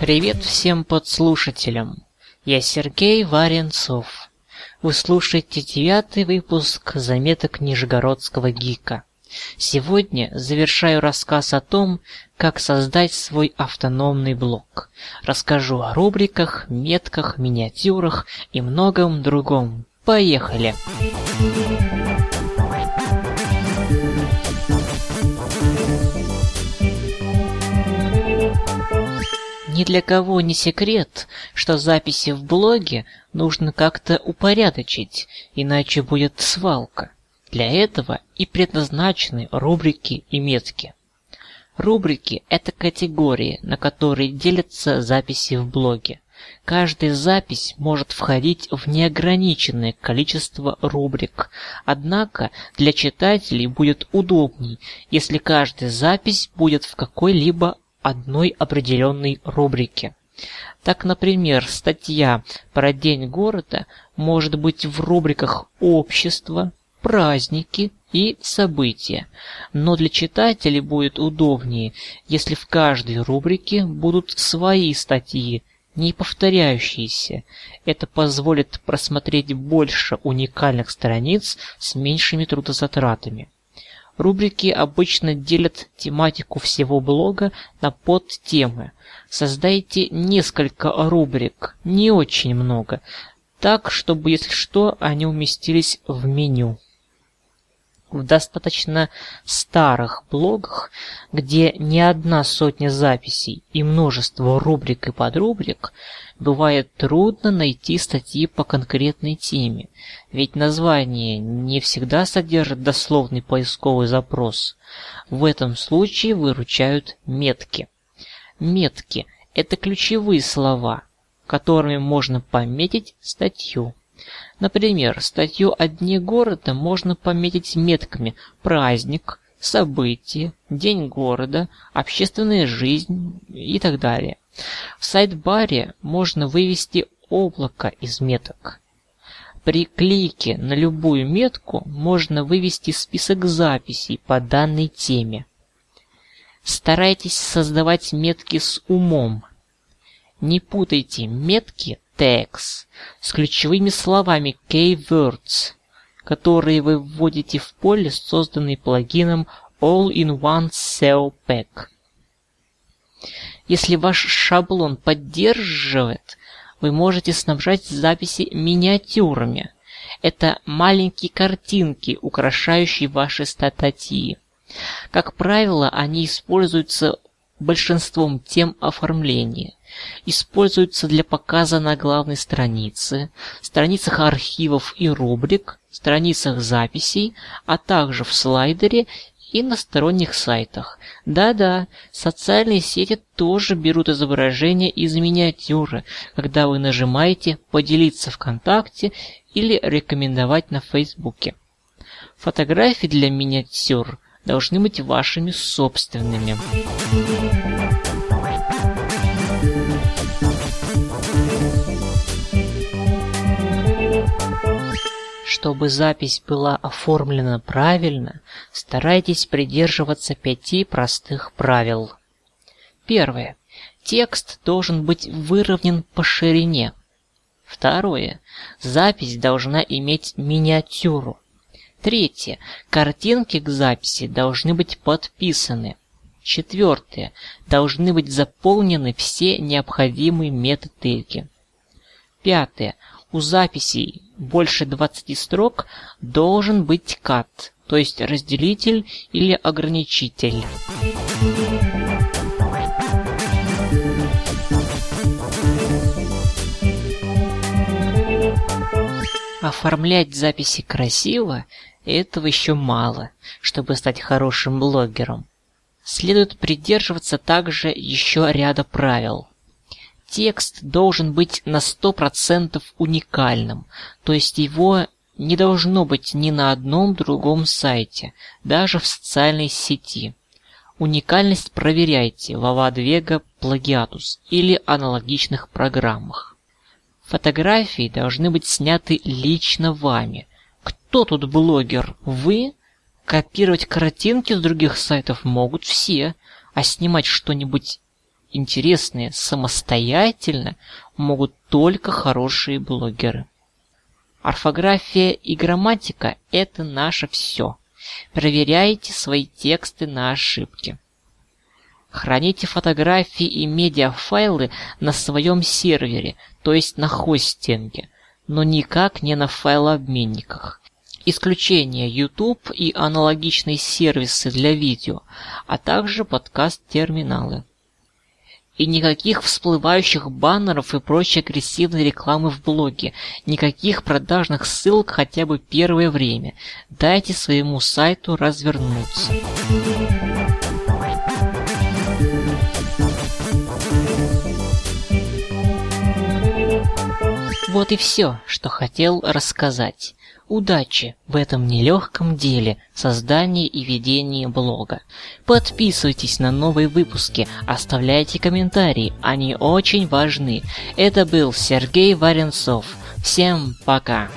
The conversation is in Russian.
Привет всем подслушателям! Я Сергей Варенцов. Вы слушаете девятый выпуск заметок Нижегородского гика. Сегодня завершаю рассказ о том, как создать свой автономный блог. Расскажу о рубриках, метках, миниатюрах и многом другом. Поехали! Ни для кого не секрет, что записи в блоге нужно как-то упорядочить, иначе будет свалка. Для этого и предназначены рубрики и метки. Рубрики – это категории, на которые делятся записи в блоге. Каждая запись может входить в неограниченное количество рубрик. Однако для читателей будет удобней, если каждая запись будет в какой-либо одной определенной рубрике. Так, например, статья про День города может быть в рубриках «Общество», «Праздники» и «События». Но для читателей будет удобнее, если в каждой рубрике будут свои статьи, не повторяющиеся. Это позволит просмотреть больше уникальных страниц с меньшими трудозатратами. Рубрики обычно делят тематику всего блога на подтемы. Создайте несколько рубрик, не очень много, так, чтобы, если что, они уместились в меню. В достаточно старых блогах, где не одна сотня записей и множество рубрик и подрубрик, бывает трудно найти статьи по конкретной теме, ведь название не всегда содержит дословный поисковый запрос. В этом случае выручают метки. Метки – это ключевые слова, которыми можно пометить статью. Например, статью о дне города можно пометить метками «праздник», «событие», «день города», «общественная жизнь» и так далее. В сайт-баре можно вывести облако из меток. При клике на любую метку можно вывести список записей по данной теме. Старайтесь создавать метки с умом. Не путайте метки tags с ключевыми словами keywords, которые вы вводите в поле, созданный плагином All-in-One SEO Pack. Если ваш шаблон поддерживает, вы можете снабжать записи миниатюрами. Это маленькие картинки, украшающие ваши статьи. Как правило, они используются большинством тем оформления используются для показа на главной странице, страницах архивов и рубрик, страницах записей, а также в слайдере и на сторонних сайтах. Да-да, социальные сети тоже берут изображения из миниатюры, когда вы нажимаете «Поделиться ВКонтакте» или «Рекомендовать на Фейсбуке». Фотографии для миниатюр должны быть вашими собственными. Чтобы запись была оформлена правильно, старайтесь придерживаться пяти простых правил. Первое. Текст должен быть выровнен по ширине. Второе. Запись должна иметь миниатюру. Третье. Картинки к записи должны быть подписаны. Четвертое. Должны быть заполнены все необходимые метатеги. Пятое. У записей больше 20 строк должен быть кат, то есть разделитель или ограничитель. Оформлять записи красиво – этого еще мало, чтобы стать хорошим блогером. Следует придерживаться также еще ряда правил – Текст должен быть на 100% уникальным, то есть его не должно быть ни на одном другом сайте, даже в социальной сети. Уникальность проверяйте в Avadvega Plagiatus или аналогичных программах. Фотографии должны быть сняты лично вами. Кто тут блогер? Вы? Копировать картинки с других сайтов могут все, а снимать что-нибудь интересное самостоятельно могут только хорошие блогеры. Орфография и грамматика – это наше все. Проверяйте свои тексты на ошибки. Храните фотографии и медиафайлы на своем сервере, то есть на хостинге, но никак не на файлообменниках. Исключение YouTube и аналогичные сервисы для видео, а также подкаст-терминалы. И никаких всплывающих баннеров и прочей агрессивной рекламы в блоге, никаких продажных ссылок хотя бы первое время. Дайте своему сайту развернуться. Вот и все, что хотел рассказать. Удачи в этом нелегком деле создания и ведения блога. Подписывайтесь на новые выпуски, оставляйте комментарии, они очень важны. Это был Сергей Варенцов. Всем пока!